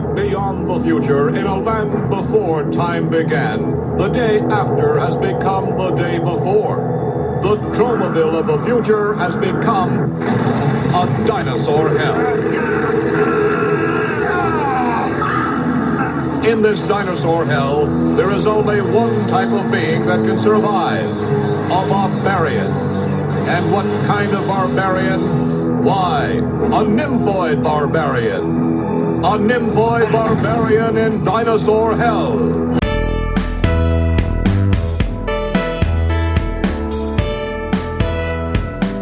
back beyond the future in a land before time began. The day after has become the day before. The Tromaville of the future has become a dinosaur hell. In this dinosaur hell, there is only one type of being that can survive a barbarian. And what kind of barbarian? Why, a nymphoid barbarian. A nymphoid barbarian in dinosaur hell.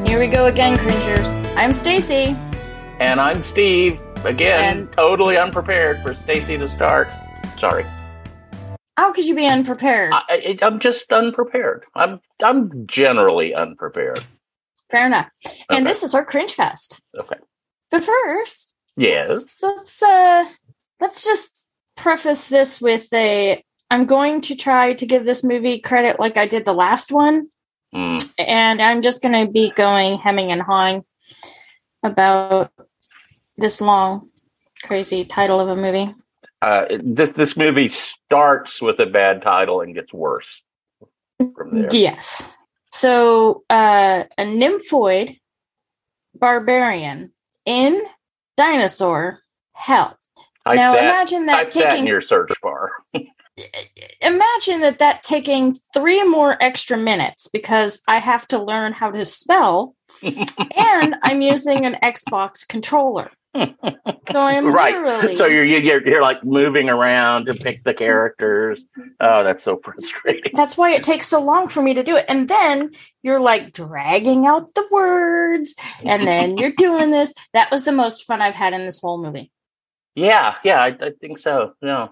Here we go again, cringers. I'm Stacy. And I'm Steve. Again, And- totally unprepared for Stacy to start. Sorry, How could you be unprepared? I, I, I'm just unprepared. I'm I'm generally unprepared. Fair enough. And Okay. this is our cringe fest. Okay. But first, Yes. let's, let's uh let's just preface this with a I'm going to try to give this movie credit like I did the last one, Mm. and I'm just going to be going hemming and hawing about this long, crazy title of a movie. Uh, this this movie starts with a bad title and gets worse from there. Yes. So, uh, a nymphoid barbarian in dinosaur hell. Type now, that, imagine that that in taking your search bar. imagine that that taking three more extra minutes because I have to learn how to spell, and I'm using an Xbox controller. So I'm right. literally So you're, you're you're like moving around to pick the characters. Oh, that's so frustrating. That's why it takes so long for me to do it. And then you're like dragging out the words, and then you're doing this. That was the most fun I've had in this whole movie. Yeah, yeah, I, I think so. Yeah.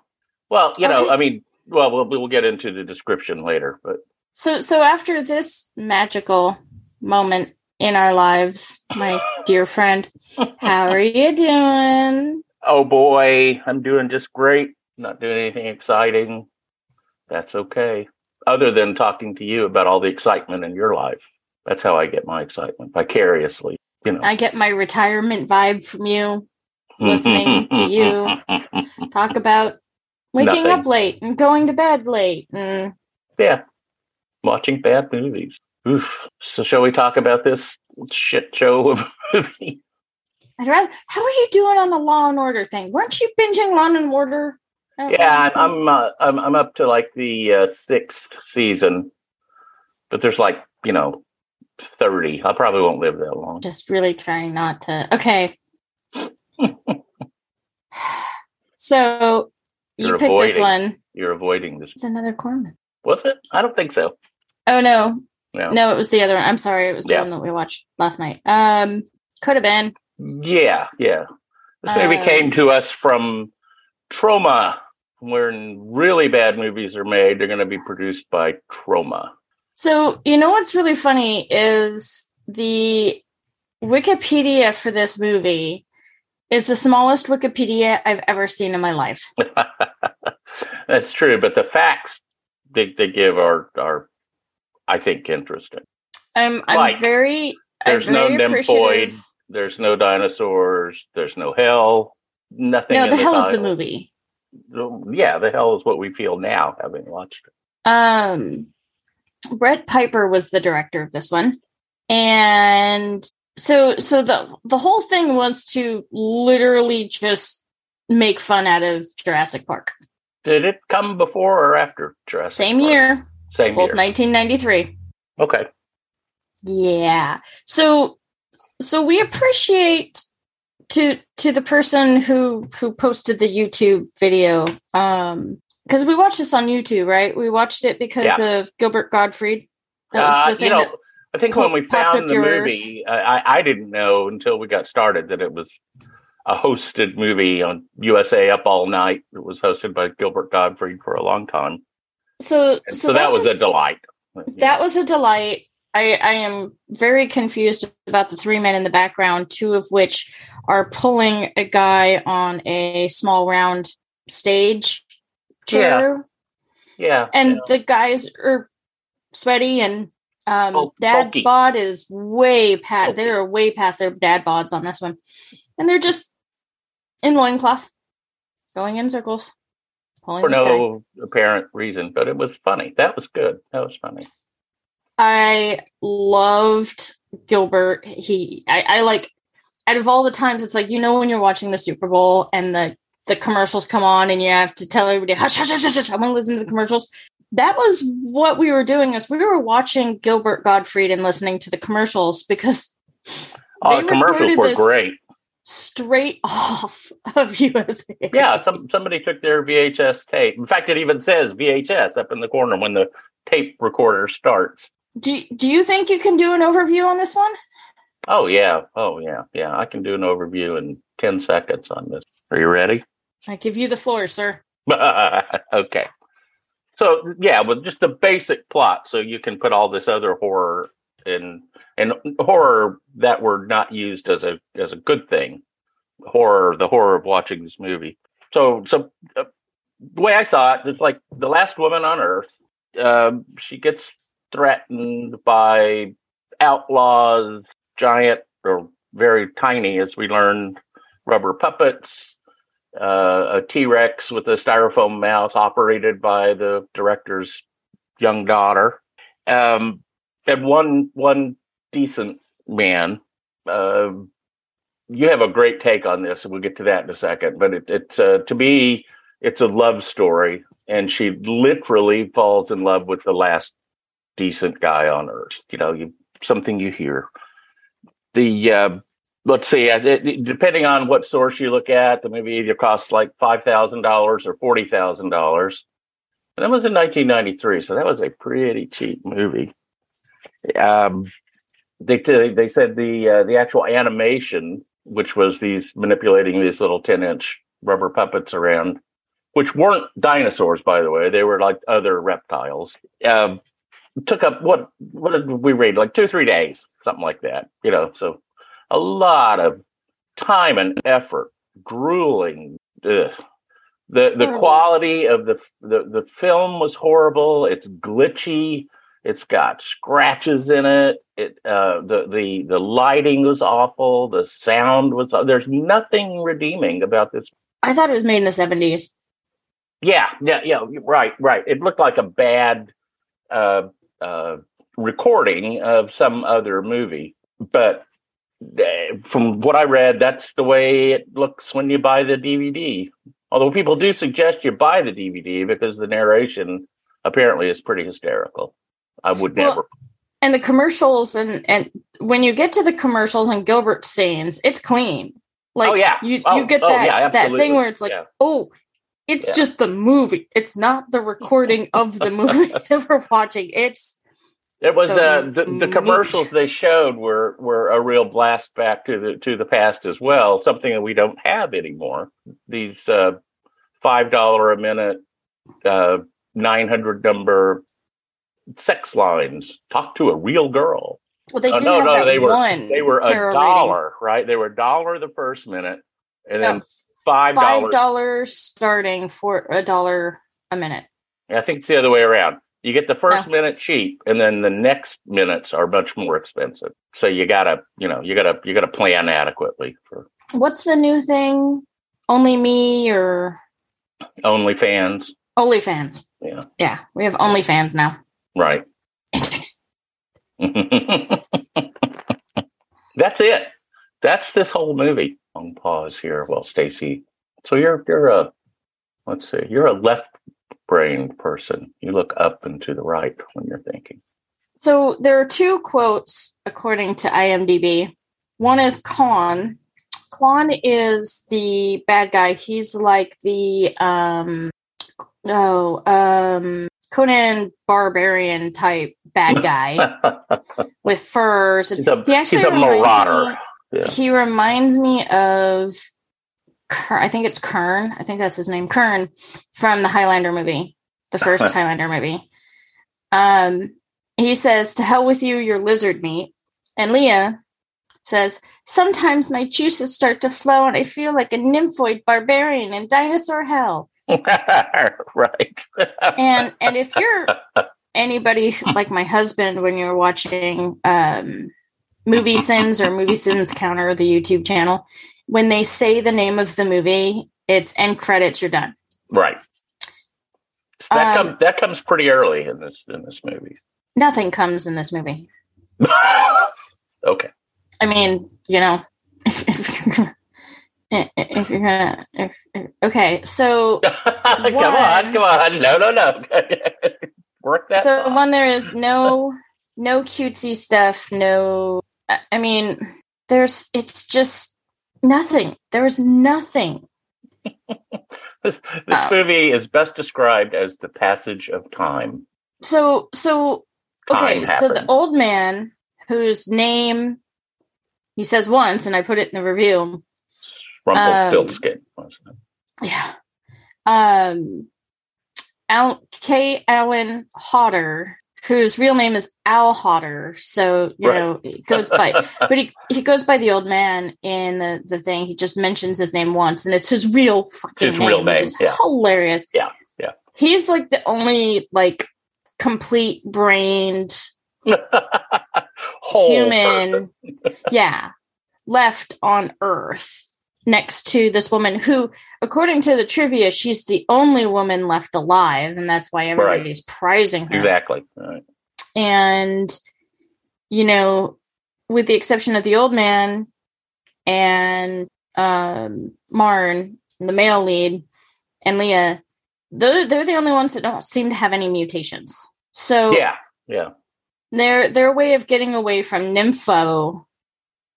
Well, you know, Okay. I mean, well, we'll we'll get into the description later, but So, so after this magical moment in our lives, my dear friend, how are you doing? oh boy, I'm doing just great. Not doing anything exciting. That's okay. Other than talking to you about all the excitement in your life. That's how I get my excitement vicariously. You know, I get my retirement vibe from you. listening to you. Talk about waking Nothing. up late and going to bed late. And yeah, watching bad movies. Oof. So, shall we talk about this shit show of movie? I'd rather. How are you doing on the Law and Order thing? Weren't you binging Law and Order? Yeah, I'm I'm uh, I'm, I'm up to like the uh, sixth season, but there's like you know thirty. I probably won't live that long. just really trying not to. Okay. so you You're picked this avoiding. one. You're avoiding this. It's another Corman. Was it? I don't think so. Oh no, No. no, it was the other one. I'm sorry, it was the Yeah. one that we watched last night. Um, could have been. Yeah, yeah. This movie Um, came to us from Troma. When really bad movies are made, they're going to be produced by Troma. So you know what's really funny is the Wikipedia for this movie is the smallest Wikipedia I've ever seen in my life. That's true, but the facts they, they give are are I think interesting. I'm I'm Like, very there's I'm no very nymphoid. There's no dinosaurs. There's no hell. Nothing. No, in the hell is the movie. Yeah, the hell is what we feel now, having watched it. Um, Brett Piper was the director of this one, and so so the the whole thing was to literally just make fun out of Jurassic Park. Did it come before or after Jurassic? Same Park? year, Same year. both year. 1993. Okay. Yeah. So so we appreciate to to the person who who posted the YouTube video um because we watched this on YouTube, right? We watched it because of Gilbert Gottfried. That was Uh, the thing you know, that- I think when we found the yours. movie, I, I I didn't know until we got started that it was a hosted movie on USA Up All Night. It was hosted by Gilbert Gottfried for a long time. so so, so, that, was, a delight. That was a delight. I, I am very confused about the three men in the background, two of which are pulling a guy on a small round stage chair. yeah. and yeah. the guys are sweaty and um Oh, dad bulky. bod is way past they're way past their dad bods on this one and they're just in loincloths Going in circles. Pulling for no apparent reason, but it was funny. That was good. That was funny. I loved Gilbert. He, I, I like, out of all the times, it's like you know when you're watching the Super Bowl and the the commercials come on and you have to tell everybody hush hush hush hush. hush I want to listen to the commercials. That was what we were doing. Is we were watching Gilbert Gottfried and listening to the commercials because Oh, the commercials were great. straight off of USA. Yeah, some somebody took their VHS tape. In fact, it even says VHS up in the corner when the tape recorder starts. Do Do you think you can do an overview on this one? Oh yeah, oh yeah, yeah. I can do an overview in ten seconds on this. Are you ready? I give you the floor, sir. okay. So yeah, with just the basic plot, so you can put all this other horror in and horror that were not used as a as a good thing. Horror, the horror of watching this movie. So so uh, the way I saw it, it's like the last woman on Earth. Um, she gets threatened by outlaws, giant or very tiny, as we learned, rubber puppets uh, a T Rex with a styrofoam mouth operated by the director's young daughter, um, and one one decent man. Uh, you have a great take on this, and we'll get to that in a second. But it, it's uh, to me, it's a love story, and she literally falls in love with the last decent guy on earth. You know, you something you hear. The uh, let's see, uh, depending on what source you look at, the movie either costs like five thousand dollars or forty thousand dollars. And that was in 1993, so that was a pretty cheap movie. Um, they they said the uh, the actual animation, which was these manipulating these little 10 inch rubber puppets around, which weren't dinosaurs, by the way, they were like other reptiles. Um, took up what what did we read like two three days, something like that. You know, so a lot of time and effort, grueling. Ugh. The the quality of the, the the film was horrible. It's glitchy. It's got scratches in it. It uh, the the the lighting was awful. The sound was. There's nothing redeeming about this. I thought it was made in the seventies. Yeah, yeah, yeah. Right, right. It looked like a bad uh, uh, recording of some other movie, but uh, from what I read, that's the way it looks when you buy the DVD. Although people do suggest you buy the DVD because the narration apparently is pretty hysterical. I would Well, never. And the commercials and and when you get to the commercials and Gilbert scenes, it's clean. Like Oh, yeah. you Oh, you get oh, that yeah, that thing where it's like, Yeah. oh, it's Yeah. just the movie. It's not the recording of the movie that we're watching. It's It was the uh, the, the commercials they showed were were a real blast back to the to the past as well. Something that we don't have anymore. These uh, five dollar a minute, uh, nine hundred number sex lines. Talk to a real girl. well, they Oh, no, have no, that they were- one. They were a dollar, right? They were a dollar the first minute, and then No, five dollars. starting for a dollar a minute. I think it's the other way around. You get the first minute cheap, and then the next minutes are much more expensive. So you gotta, you know, you gotta, you gotta plan adequately for What's the new thing? Only me or only OnlyFans. OnlyFans? Yeah, Yeah, we have OnlyFans now. right. That's it. That's this whole movie. Long pause here. Well, Stacy, so you're you're a let's see, you're a left-brained person. You look up and to the right when you're thinking. So there are two quotes according to IMDb. One is Khan. Khan is the bad guy. He's like the um oh um Conan barbarian type bad guy with furs. he's a, He he's a marauder. me- Yeah. He reminds me of Kern, I think it's Kern. I think that's his name. Kern from the Highlander movie, the first Highlander movie. Um, he says, "To hell with you, your lizard meat." And Leah says, "Sometimes my juices start to flow, and I feel like a nymphoid barbarian in dinosaur hell." right. And and if you're anybody like my husband, when you're watching um, movie sins or movie sins counter the YouTube channel, when they say the name of the movie, It's end credits. You're done. Right. That Um, comes that comes pretty early in this in this movie. Nothing comes in this movie. okay. I mean, you know, if, if you're gonna, if- you're gonna, if, if okay, so come on, come on. No, no, no. Work that. so thought. one there is no no cutesy stuff. No, I mean, there's it's just nothing. There is nothing. this this um, movie is best described as the passage of time. So so okay, Time so the old man whose name he says once, and I put it in the review. Rumpelstiltskin. wasn't it? Yeah. Um Al K. Allen Hodder, whose real name is Al Hodder. So, you Right. know, it goes by but he, he goes by the old man in the, the thing. He just mentions his name once and it's his real fucking His name, real which is yeah. hilarious. Yeah, yeah. He's like the only like complete brained human yeah left on earth next to this woman who according to the trivia she's the only woman left alive and that's why everybody's prizing her Exactly. Right. and you know with the exception of the old man and um marn the male lead and leah they're, they're the only ones that don't seem to have any mutations so Yeah. Yeah. their their way of getting away from nympho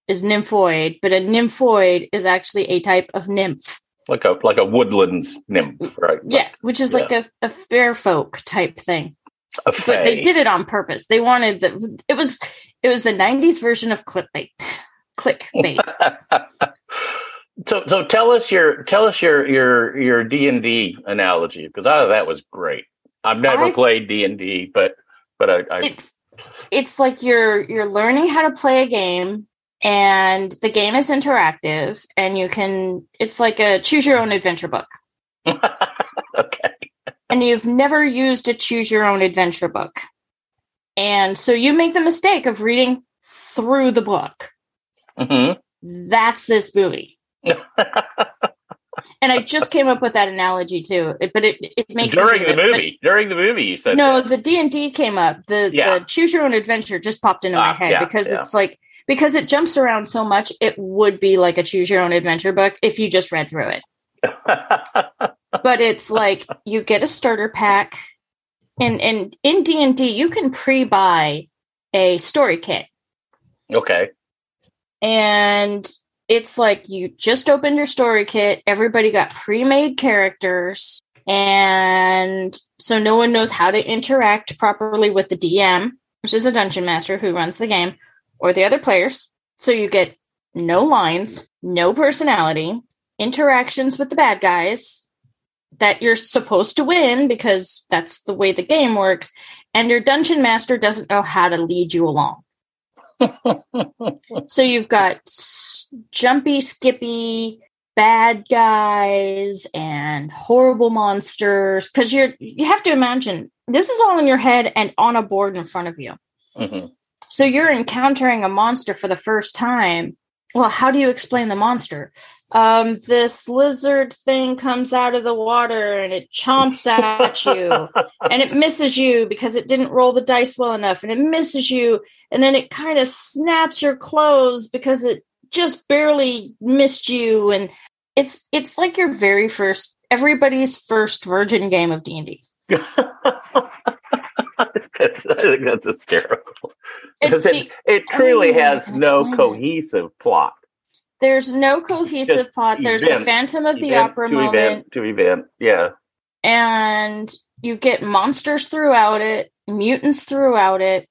is nymphoid, but a nymphoid is actually a type of nymph. Like a like a woodlands nymph, right? Yeah, which is like a, a fair folk type thing. A But they did it on purpose. They wanted the it was it was the '90s version of clickbait. Clickbait. so so tell us your tell us your your your D and D analogy because I thought that was great. I've never I- played D and D, but but I, I it's it's like you're you're learning how to play a game and the game is interactive and you can it's like a choose your own adventure book okay. and you've never used a choose your own adventure book. And so you make the mistake of reading through the book. hmm That's this movie. And I just came up with that analogy too. It- but it it makes during the it. But movie, during the movie, you said No, that. the D and D came up. The Yeah. the choose your own adventure just popped into my Ah, head yeah, because yeah. it's like because it jumps around so much, it would be like a choose your own adventure book if you just read through it. but it's like you get a starter pack and and in d&d you can pre-buy a story kit okay. and it's like you just opened your story kit everybody got pre-made characters and so no one knows how to interact properly with the dm which is a dungeon master who runs the game or the other players so you get no lines no personality interactions with the bad guys that you're supposed to win because that's the way the game works and your dungeon master doesn't know how to lead you along so you've got jumpy, skippy, bad guys and horrible monsters. Because you're you have to imagine this is all in your head and on a board in front of you. Mhm. So you're encountering a monster for the first time. Well, how do you explain the monster? Um, this lizard thing comes out of the water and it chomps at you and it misses you because it didn't roll the dice well enough and it misses you and then it kind of snaps your clothes because it just barely missed you and it's it's like your very first everybody's first virgin game of D&D. that's, I think that's hysterical. Because it, the it truly I has no explain it. cohesive plot. there's no cohesive Just plot. There's the Phantom of the Opera to moment event to event. Yeah. and you get monsters throughout it, mutants throughout it,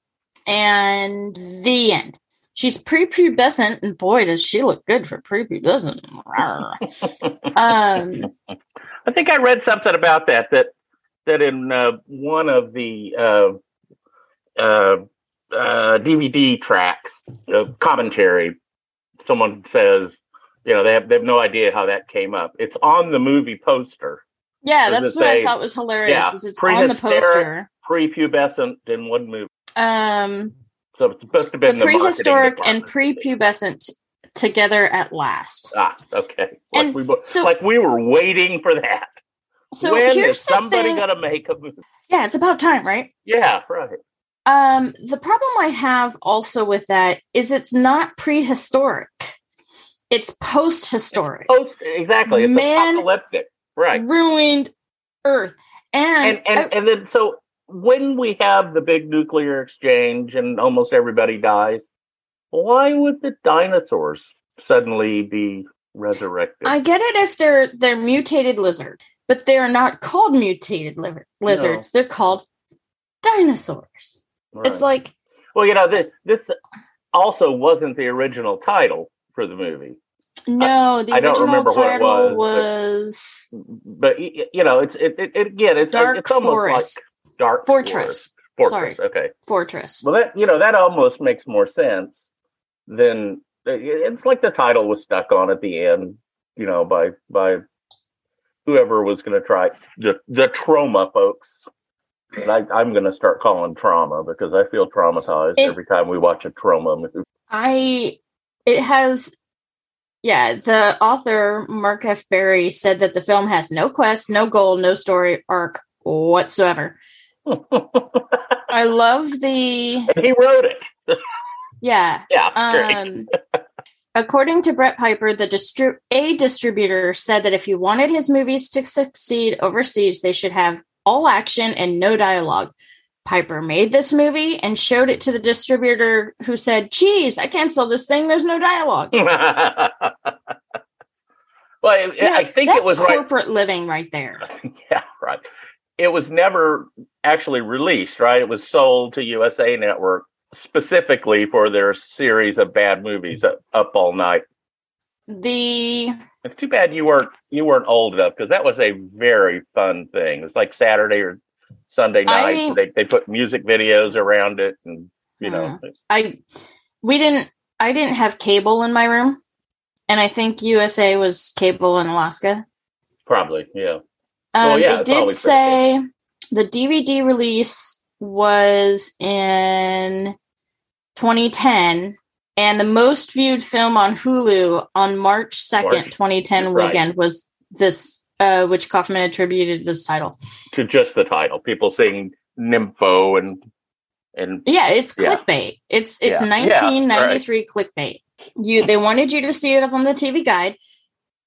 and the end. She's prepubescent, and boy, does she look good for prepubescent. um, I think I read something about that that that in uh, one of the uh, uh, uh, DVD tracks, uh, commentary, someone says, you know, they have they have no idea how that came up. It's on the movie poster. yeah, Does that's what I thought was hilarious. yeah, is it's on the poster. Prepubescent in one movie, Um, so it's supposed to be the the, prehistoric and prepubescent together at last. Ah, okay. Like And we were- so- like we were waiting for that. So when here's is somebody gonna make a movie? Yeah, it's about time, right? Yeah, right. Um, the problem I have also with that is it's not prehistoric. It's post-historic. Post exactly. It's Man- apocalyptic. Right. Ruined Earth. And, and and, I- and then so when we have the big nuclear exchange and almost everybody dies, why would the dinosaurs suddenly be resurrected? I get it if they're they're mutated lizard, but they're not called mutated li- lizards. They're called dinosaurs. It's like well, you know, this this also wasn't the original title for the movie, no, the I don't original remember what it title was, was, but y- you know, it's it, it, again, it's Dark it's almost Forest like dark Fortress. Forest. Sorry. Fortress. Okay. Fortress. Well, that you know that almost makes more sense than uh, it's like the title was stuck on at the end, you know, by by whoever was going to try the the trauma folks. And I, I'm going to start calling trauma because I feel traumatized It- every time we watch a trauma movie. I it has yeah, the author Mark F. Berry said that the film has no quest, no goal, no story arc whatsoever. I love the and he wrote it. yeah. Yeah. Um according to Brett Piper, the distri- a distributor said that if he wanted his movies to succeed overseas, they should have all action and no dialogue. Piper made this movie and showed it to the distributor who said, Geez, I can't sell this thing. There's no dialogue. well, I- Yeah, I think it was right. corporate living right there. Yeah, right. It was never actually released, right? It was sold to USA Network specifically for their series of bad movies, Up, Up All Night. The It's too bad you weren't you weren't old enough because that was a very fun thing. It's like Saturday or Sunday I- night. They they put music videos around it, and you know, I we didn't I didn't have cable in my room, and I think USA was cable in Alaska. probably yeah. Um, Well, yeah, they did say the DVD release was in 2010, and the most viewed film on Hulu on March 2nd, March. 2010 Right. weekend was this, uh, which Kaufman attributed this title. To just the title, people saying nympho and and Yeah, it's Yeah. clickbait. It's it's Yeah. 1993 clickbait. You they wanted you to see it up on the TV guide,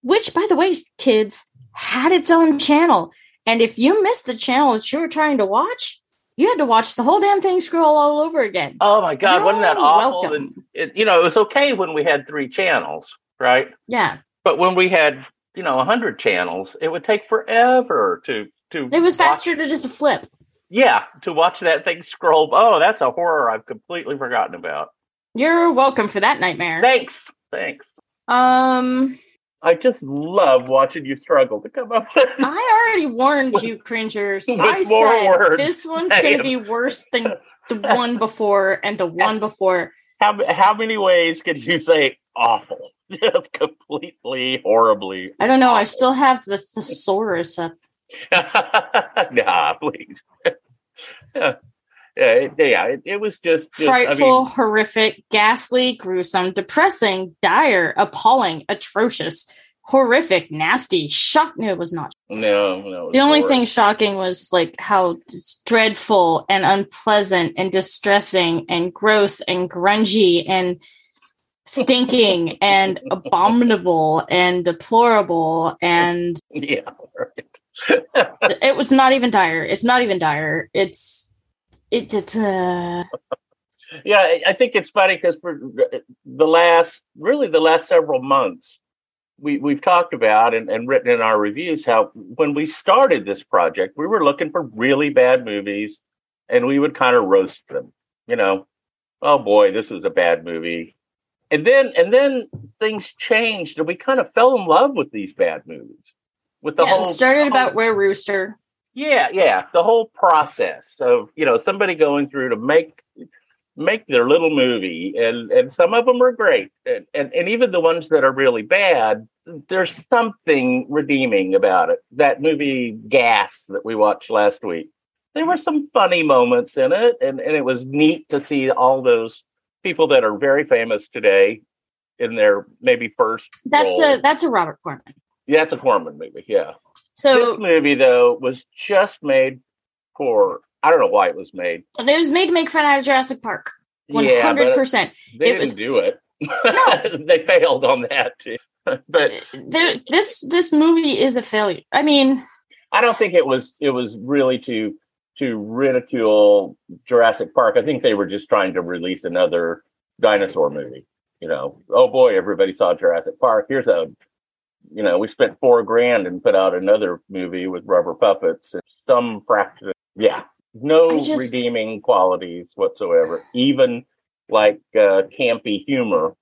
which by the way, kids had its own channel. And if you missed the channel that you were trying to watch, you had to watch the whole damn thing scroll all over again. oh my god, wasn't that awful? welcome. And it, you know, it was okay when we had three channels, right? Yeah. But when we had, you know, a hundred channels, it would take forever to to. It was watch- faster to just flip. Yeah, to watch that thing scroll. Oh, that's a horror I've completely forgotten about. You're welcome for that nightmare. Thanks, thanks. Um I just love watching you struggle to come up with. I already warned you, cringers. I more said words. this one's going to be worse than the one before and the one before. how how many ways can you say awful? Just completely horribly. I don't know. I still have the thesaurus up. nah, please. yeah, yeah, it, yeah. It, it was just, just I Frightful, mean, horrific, ghastly, gruesome, depressing, dire, appalling, atrocious, horrific, nasty, shock. No, it was not. no, no. The only thing shocking was like how dreadful and unpleasant and distressing and gross and grungy and stinking and abominable and deplorable and yeah, right. it was not even dire. It's not even dire. It's it. Uh, Yeah, I- I think it's funny because for the last, really the last several months, we we've talked about and, and written in our reviews how when we started this project, we were looking for really bad movies, and we would kind of roast them. You know, oh boy, this is a bad movie, and then and then things changed, and we kind of fell in love with these bad movies. With the yeah, whole it started the about whole- where Rooster. Yeah, yeah. The whole process of you know somebody going through to make make their little movie, and and some of them are great, and and, and even the ones that are really bad, there's something redeeming about it. That movie Gas that we watched last week, there were some funny moments in it, and and it was neat to see all those people that are very famous today in their maybe first. That's role. a that's a Robert Corman. yeah, it's a Corman movie. Yeah, So this movie though was just made for. I don't know why it was made. it was made to make fun out of Jurassic Park. One hundred percent. they it didn't was- do it. No, they failed on that too. but This this movie is a failure. I mean, I don't think it was it was really to to ridicule Jurassic Park. I think they were just trying to release another dinosaur movie. You know, oh boy, everybody saw Jurassic Park. Here's a you know, we spent four grand and put out another movie with rubber puppets and some fraction. Yeah, no just- redeeming qualities whatsoever. Even like uh, campy humor.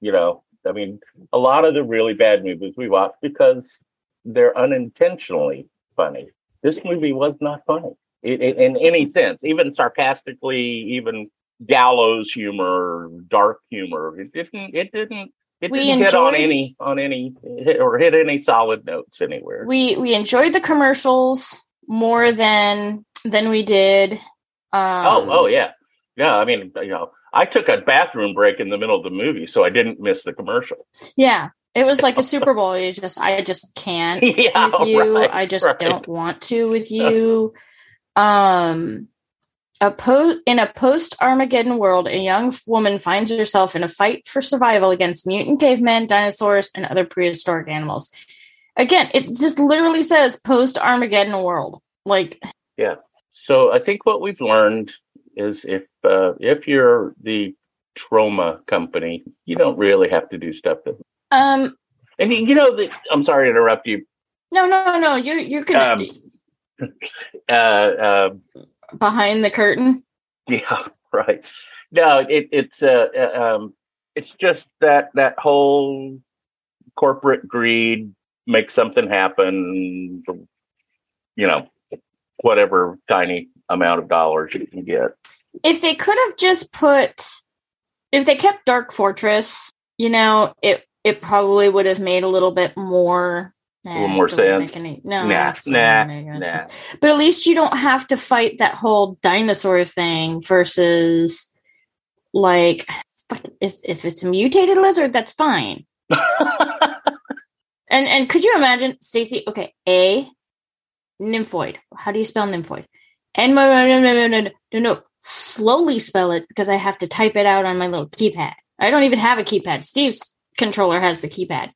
You know, I mean, a lot of the really bad movies we watch because they're unintentionally funny. This movie was not funny i- i- in any sense, even sarcastically, even gallows humor, dark humor. It didn't. It didn't. It We didn't hit on any on any hit or hit any solid notes anywhere. we we enjoyed the commercials more than than we did. Um, oh, oh yeah, yeah. I mean, you know, I took a bathroom break in the middle of the movie, so I didn't miss the commercial. yeah. It was like a Super Bowl. You just I just can't yeah, with you. right, I just right. don't want to with you. Um, a po- in a post Armageddon world, a young woman finds herself in a fight for survival against mutant cavemen, dinosaurs, and other prehistoric animals. Again, it just literally says post Armageddon world. Like, yeah. So I think what we've learned is if uh, if you're the trauma company, you don't really have to do stuff that. um, And you you know, the, I'm sorry to interrupt you. no, no, no, you're you're gonna Um, Uh, uh, behind the curtain. yeah, right. No, it, it's uh, uh, um, it's just that that whole corporate greed makes something happen. You know, whatever tiny amount of dollars you can get. if they could have just put if they kept dark fortress you know it it probably would have made a little bit more A little more still wouldn't sense. make any- no, Nah, nah, wouldn't make any nah. but at least you don't have to fight that whole dinosaur thing versus like fuck it, it's- if it's a mutated lizard that's fine. And and could you imagine stacy okay a nymphoid. How do you spell nymphoid? And no no no no no no no. Slowly spell it because i have to type it out on my little keypad. I don't even have a keypad. Steve's controller has the keypad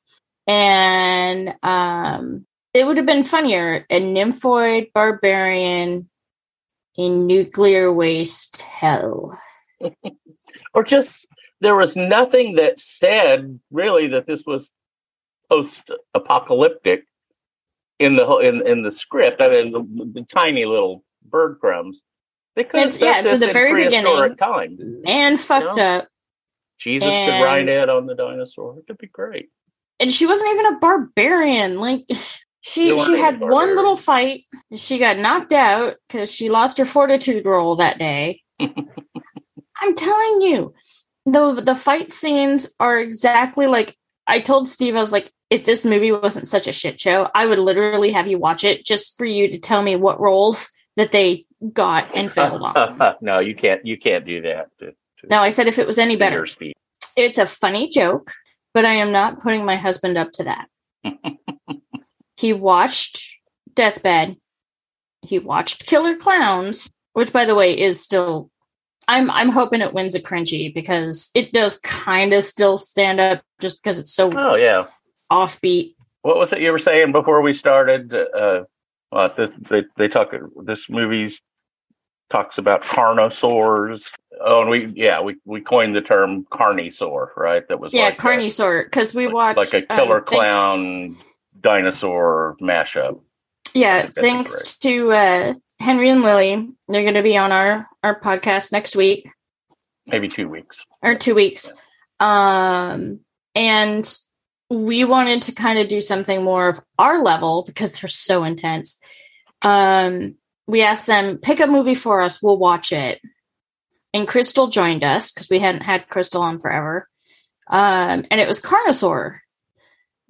and um it would have been funnier a nymphoid barbarian in nuclear waste hell or just there was nothing that said really that this was post-apocalyptic in the in in the script. I mean, the, the tiny little bird crumbs. They could It's- yeah, at the very beginning, time. man fucked No. up Jesus could ride And- in on the dinosaur. It'd be great. And she wasn't even a barbarian like she she had one little fight she got knocked out because she lost her fortitude roll that day i'm telling you the the fight scenes are exactly like i told steve i was like if this movie wasn't such a shit show i would literally have you watch it just for you to tell me what roles that they got and failed on no, you can't. You can't do that. To, to now i said if it was any better speed. it's a funny joke, but I am not putting my husband up to that. he watched Deathbed. He watched Killer Clowns, which by the way is still I'm I'm hoping it wins a cringy because it does kind of still stand up just because it's so Oh yeah. offbeat. What was it you were saying before we started? Uh, uh, this, they they talk. This movie's talks about carnosaurs. Oh, and we yeah we we coined the term carnisaur, right? That was Yeah, like Carnosaur because we watched like a um, killer thanks- clown dinosaur mashup. Yeah, thanks to uh, Henry and Lily. They're going to be on our our podcast next week. Maybe two weeks. or two weeks. Um, and we wanted to kind of do something more of our level because they're so intense. Um, we asked them, pick a movie for us, we'll watch it. And Crystal joined us because we hadn't had Crystal on forever. Um, and it was Carnosaur.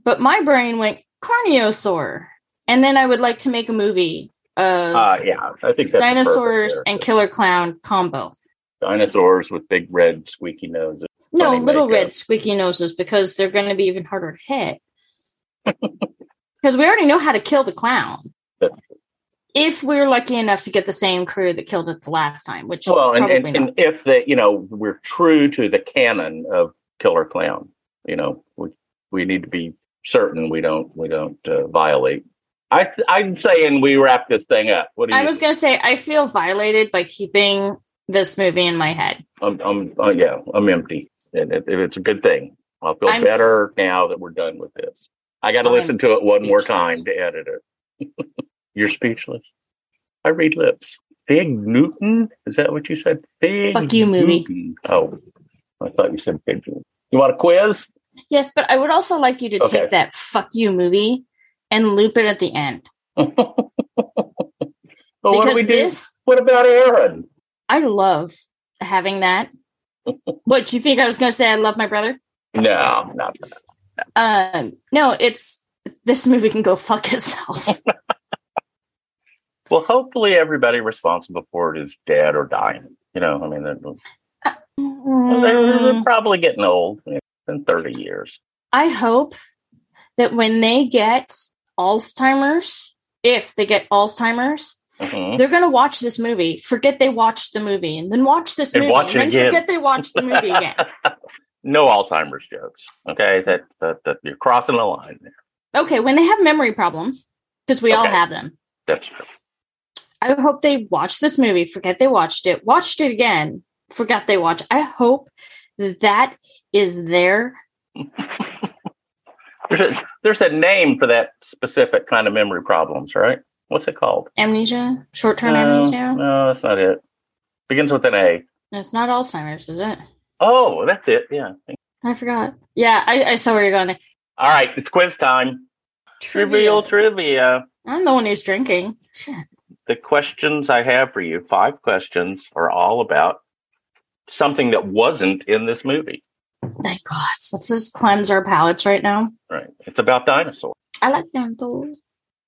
But my brain went Carniosaur. And then I would like to make a movie of Uh, yeah, I think dinosaurs and killer clown combo. dinosaurs with big red squeaky noses. No, little makeup. red squeaky noses because they're going to be even harder to hit. Because we already know how to kill the clown. If we're lucky enough to get the same crew that killed it the last time, which Well, and, and, and if the you know we're true to the canon of Killer Clown, you know we we need to be certain we don't we don't uh, violate. I I'm saying we wrap this thing up. What do you? I was going to say I feel violated by keeping this movie in my head. I'm, I'm uh, yeah, I'm empty, and it, it's a good thing. I'll feel I'm better now that we're done with this. I got to listen to it one more time to edit it. You're speechless. I read lips. Big Newton? Is that what you said? Big Fuck you, movie. Newton. Oh, I thought you said Big Newton. You want a quiz? Yes, but I would also like you to Okay. take that "fuck you" movie and loop it at the end But what do because do? this What about Aaron? I love having that. what do you think I was going to say? I love my brother. No, not that. Um, no, it's this movie can go fuck itself. Well, hopefully everybody responsible for it is dead or dying. You know, I mean, they're, they're, they're Mm, probably getting old. It's been 30 years. I hope that when they get Alzheimer's, if they get Alzheimer's, Mhm. they're going to watch this movie, forget they watched the movie, and then watch this And movie, watch and then again. forget they watched the movie again. no Alzheimer's jokes. Okay, that, that that you're crossing the line there. Okay, when they have memory problems, because we all have them, That's true. I hope they watch this movie, forget they watched it, watched it again, forgot they watched. I hope that is their There's a there's a name for that specific kind of memory problems, right? What's it called? amnesia, short term no, amnesia. No, that's not it. Begins with an A. It's not Alzheimer's, is it? Oh, that's it. Yeah. I forgot. Yeah, I, I saw where you're going. There. All right, it's quiz time. Trivial trivia. I'm the one who's drinking. Shit. The questions I have for you, five questions, are all about something that wasn't in this movie. Thank God. Let's just cleanse our palates right now. Right. It's about dinosaurs. I like dinosaurs.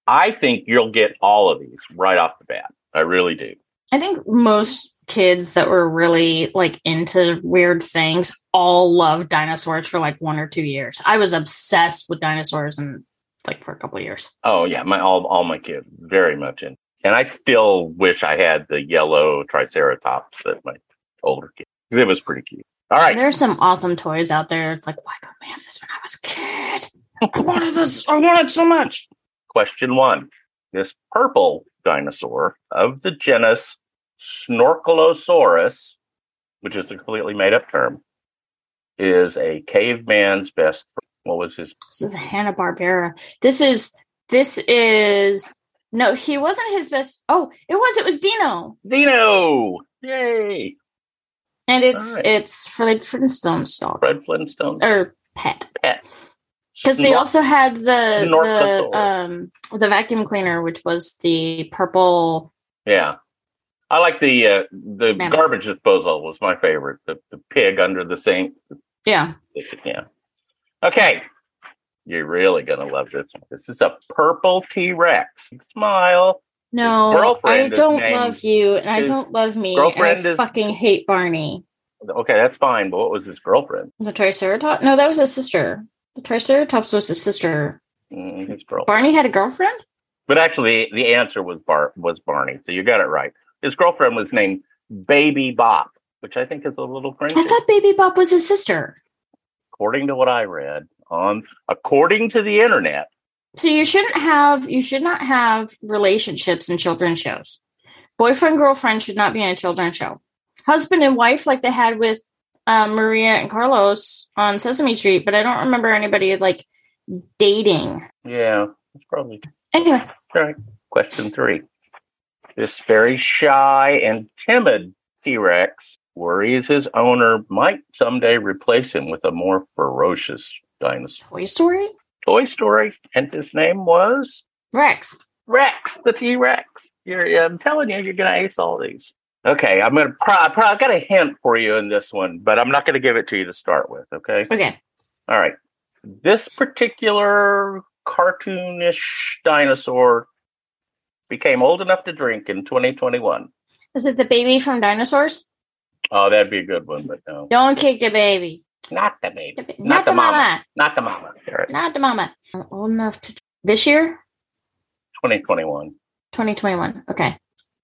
I think you'll get all of these right off the bat. I really do. I think most kids that were really like into weird things all loved dinosaurs for like one or two years. I was obsessed with dinosaurs and like for a couple of years. Oh yeah, my all all my kids very much in, and I still wish I had the yellow Triceratops that my older kids. 'cause It was pretty cute. All right, There's some awesome toys out there. It's like, why couldn't we have this when I was a kid? I wanted this. I wanted so much. question one: This purple dinosaur of the genus Snorkelosaurus, which is a completely made up term, is a caveman's best. friend. What was his? This is Hanna Barbera. This is this is no. He wasn't his best. Oh, it was. It was Dino, Dino! Yay! and it's right. it's Fred Flintstone's dog Fred Flintstone or pet. pet. Because they also had the the Snorkelosaurus. um the vacuum cleaner, which was the purple. Yeah. I like the uh, the Mammoth. garbage disposal was my favorite. The, the pig under the sink. Yeah, Yeah. Okay. You're really gonna love this one. This is a purple T Rex. Smile. no, I don't love you, and I don't love me, girlfriend I is- fucking hate Barney. Okay, that's fine. But what was his girlfriend? The Triceratops? No, that was his sister. The Triceratops was his sister. Mm, his girlfriend. Barney had a girlfriend. But actually, the answer was Bar was Barney. So you got it right. His girlfriend was named Baby Bop, which I think is a little cringy. I thought Baby Bop was his sister. according to what I read on, according to the internet. So you shouldn't have you should not have relationships in children's shows. Boyfriend girlfriend should not be in a children's show. Husband and wife like they had with um, Maria and Carlos on Sesame Street, but I don't remember anybody like dating. Yeah, it's probably Anyway, All right. Question three. This very shy and timid T Rex worries his owner might someday replace him with a more ferocious dinosaur. Toy Story Toy Story, and his name was Rex. Rex, the T Rex. You're, I'm telling you, you're going to ace all these. Okay, I'm going to. Pro- pro- I got a hint for you in this one, but I'm not going to give it to you to start with. Okay. Okay, All right. This particular cartoonish dinosaur became old enough to drink in 2021. is it the baby from Dinosaurs? Oh, that'd be a good one, but no. Don't kick the baby. Not the baby. The Not, not the the mama. mama. Not the mama. Garrett. Not the mama. I'm old enough to. This year? 2021. 2021. Okay.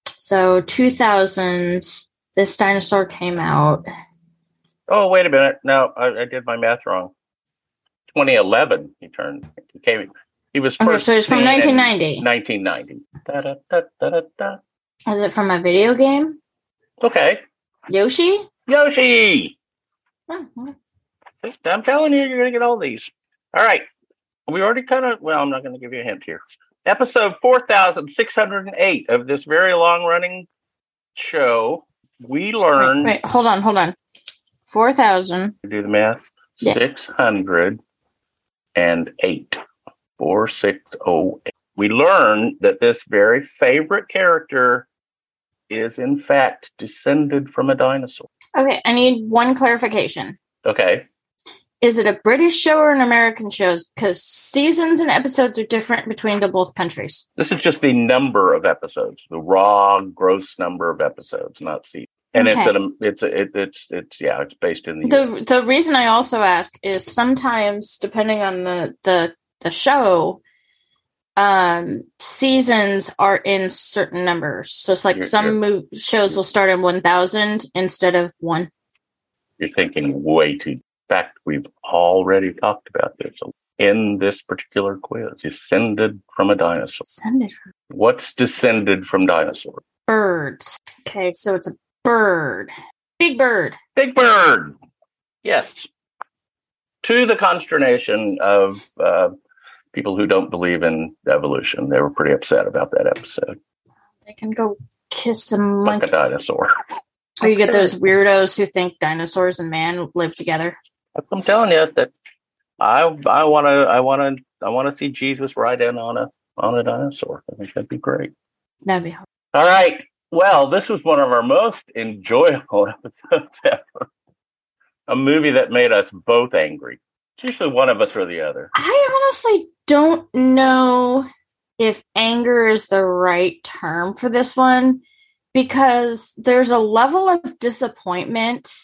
So 2000, this dinosaur came out. Oh, wait a minute. No, I, I did my math wrong. 2011, he turned. He came. He was Okay, first so it's from 1990. 1990. Da-da-da-da-da-da. Is it from a video game? Okay, Yoshi? Yoshi. Oh, well, I'm telling you, you're going to get all these. All right. We already kind of, well, I'm not going to give you a hint here. Episode 4608 of this very long running show, we Wait, learned, wait, hold on, hold on. 4,000. do the math, Yeah. 608. 4608. We learned that this very favorite character is, in fact, descended from a dinosaur. Okay, I need one clarification. Okay. Is it a British show or an American show? Because seasons and episodes are different between the both countries. This is just the number of episodes, the raw gross number of episodes, not seasons. And it's an it's a, it, it's it's yeah, it's based in the, US. The the reason I also ask is sometimes depending on the the the show, um, seasons are in certain numbers. So it's like You're- some mo- shows will start in one thousand instead of one. You're thinking way too. In fact, we've already talked about this in this particular quiz. Descended from a dinosaur. Descended from What's descended from dinosaurs? birds. Okay, so it's a bird, big bird. Big Bird. Yes. To the consternation of uh, people who don't believe in evolution, they were pretty upset about that episode. They can go kiss a Like monkey. a dinosaur. Or you get those weirdos who think dinosaurs and man live together. I'm telling you that I I want to I want to I want to see Jesus ride in on a on a dinosaur. I think that'd be great. That'd be All right. Well, this was one of our most enjoyable episodes ever. A movie that made us both angry. It's usually one of us or the other. I honestly don't know if anger is the right term for this one because there's a level of disappointment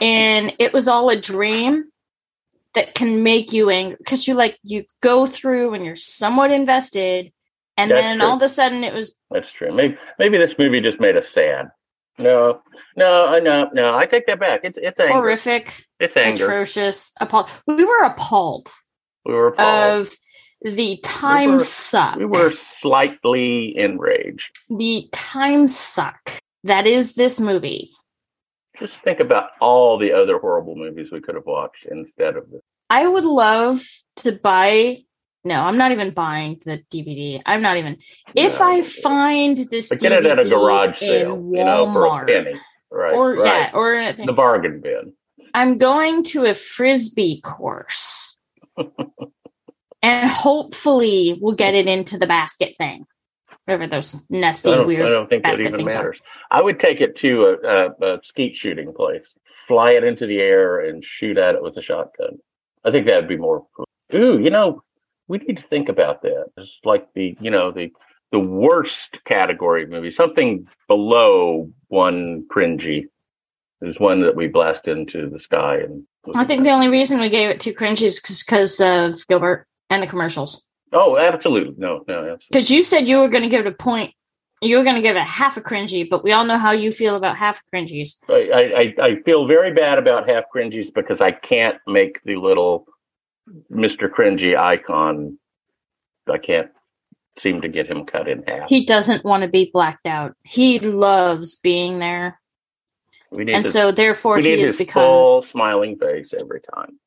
and it was all a dream that can make you angry because you like you go through and you're somewhat invested and That's then true. all of a sudden it was That's true. Maybe maybe this movie just made us sad. No, no, no, no. I take that back. It's it's anger. horrific It's anger. atrocious appalled we were appalled We were appalled. of the time were- suck we were slightly enraged. the time suck that is this movie. Just think about all the other horrible movies we could have watched instead of this. I would love to buy. No, I'm not even buying the DVD. I'm not even. If No. I find this, But get it at a DVD garage sale, you know, for a Walmart, penny. Right. or right. yeah, or in a thing, the bargain bin. I'm going to a frisbee course, and hopefully we'll get it into the basket thing. Whatever those I nesty don't, I don't think that even things are. matters. I would take it to a, a, a skeet shooting place, fly it into the air, and shoot at it with a shotgun. I think that'd be more. Ooh, you know, we need to think about that. It's like the, you know, the the worst category movie, something below one cringy. There's one that we blast into the sky, and I think the only reason we gave it two cringe is because of Gilbert and the commercials. Oh, absolutely. No, no. Because you said you were going to give it a point. You were going to give it a half a cringy, but we all know how you feel about half cringies. I, I, I feel very bad about half cringies because I can't make the little Mr. Cringy icon. I can't seem to get him cut in half. He doesn't want to be blacked out. He loves being there, we need and his, so therefore he his become full smiling face every time.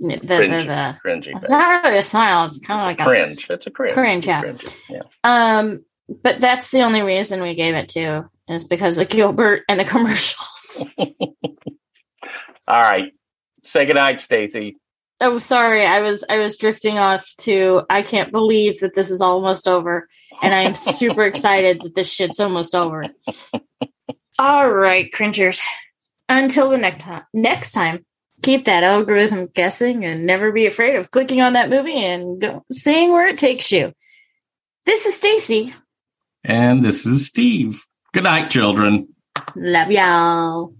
The, the, Cringy, the, cringy It's not really a smile. It's kind of like a Cringe. It's a cringe. Cringe, yeah. Cringy, yeah. Um, but that's the only reason we gave it to is because of Gilbert and the commercials. All right. Say goodnight, Stacy. oh, sorry, I was I was drifting off to I can't believe that this is almost over, and I'm super excited that this shit's almost over. All right, cringers. Until the next time, next time, keep that algorithm guessing and never be afraid of clicking on that movie and go, seeing where it takes you. This is Stacy. And this is Steve. Good night, children. Love y'all.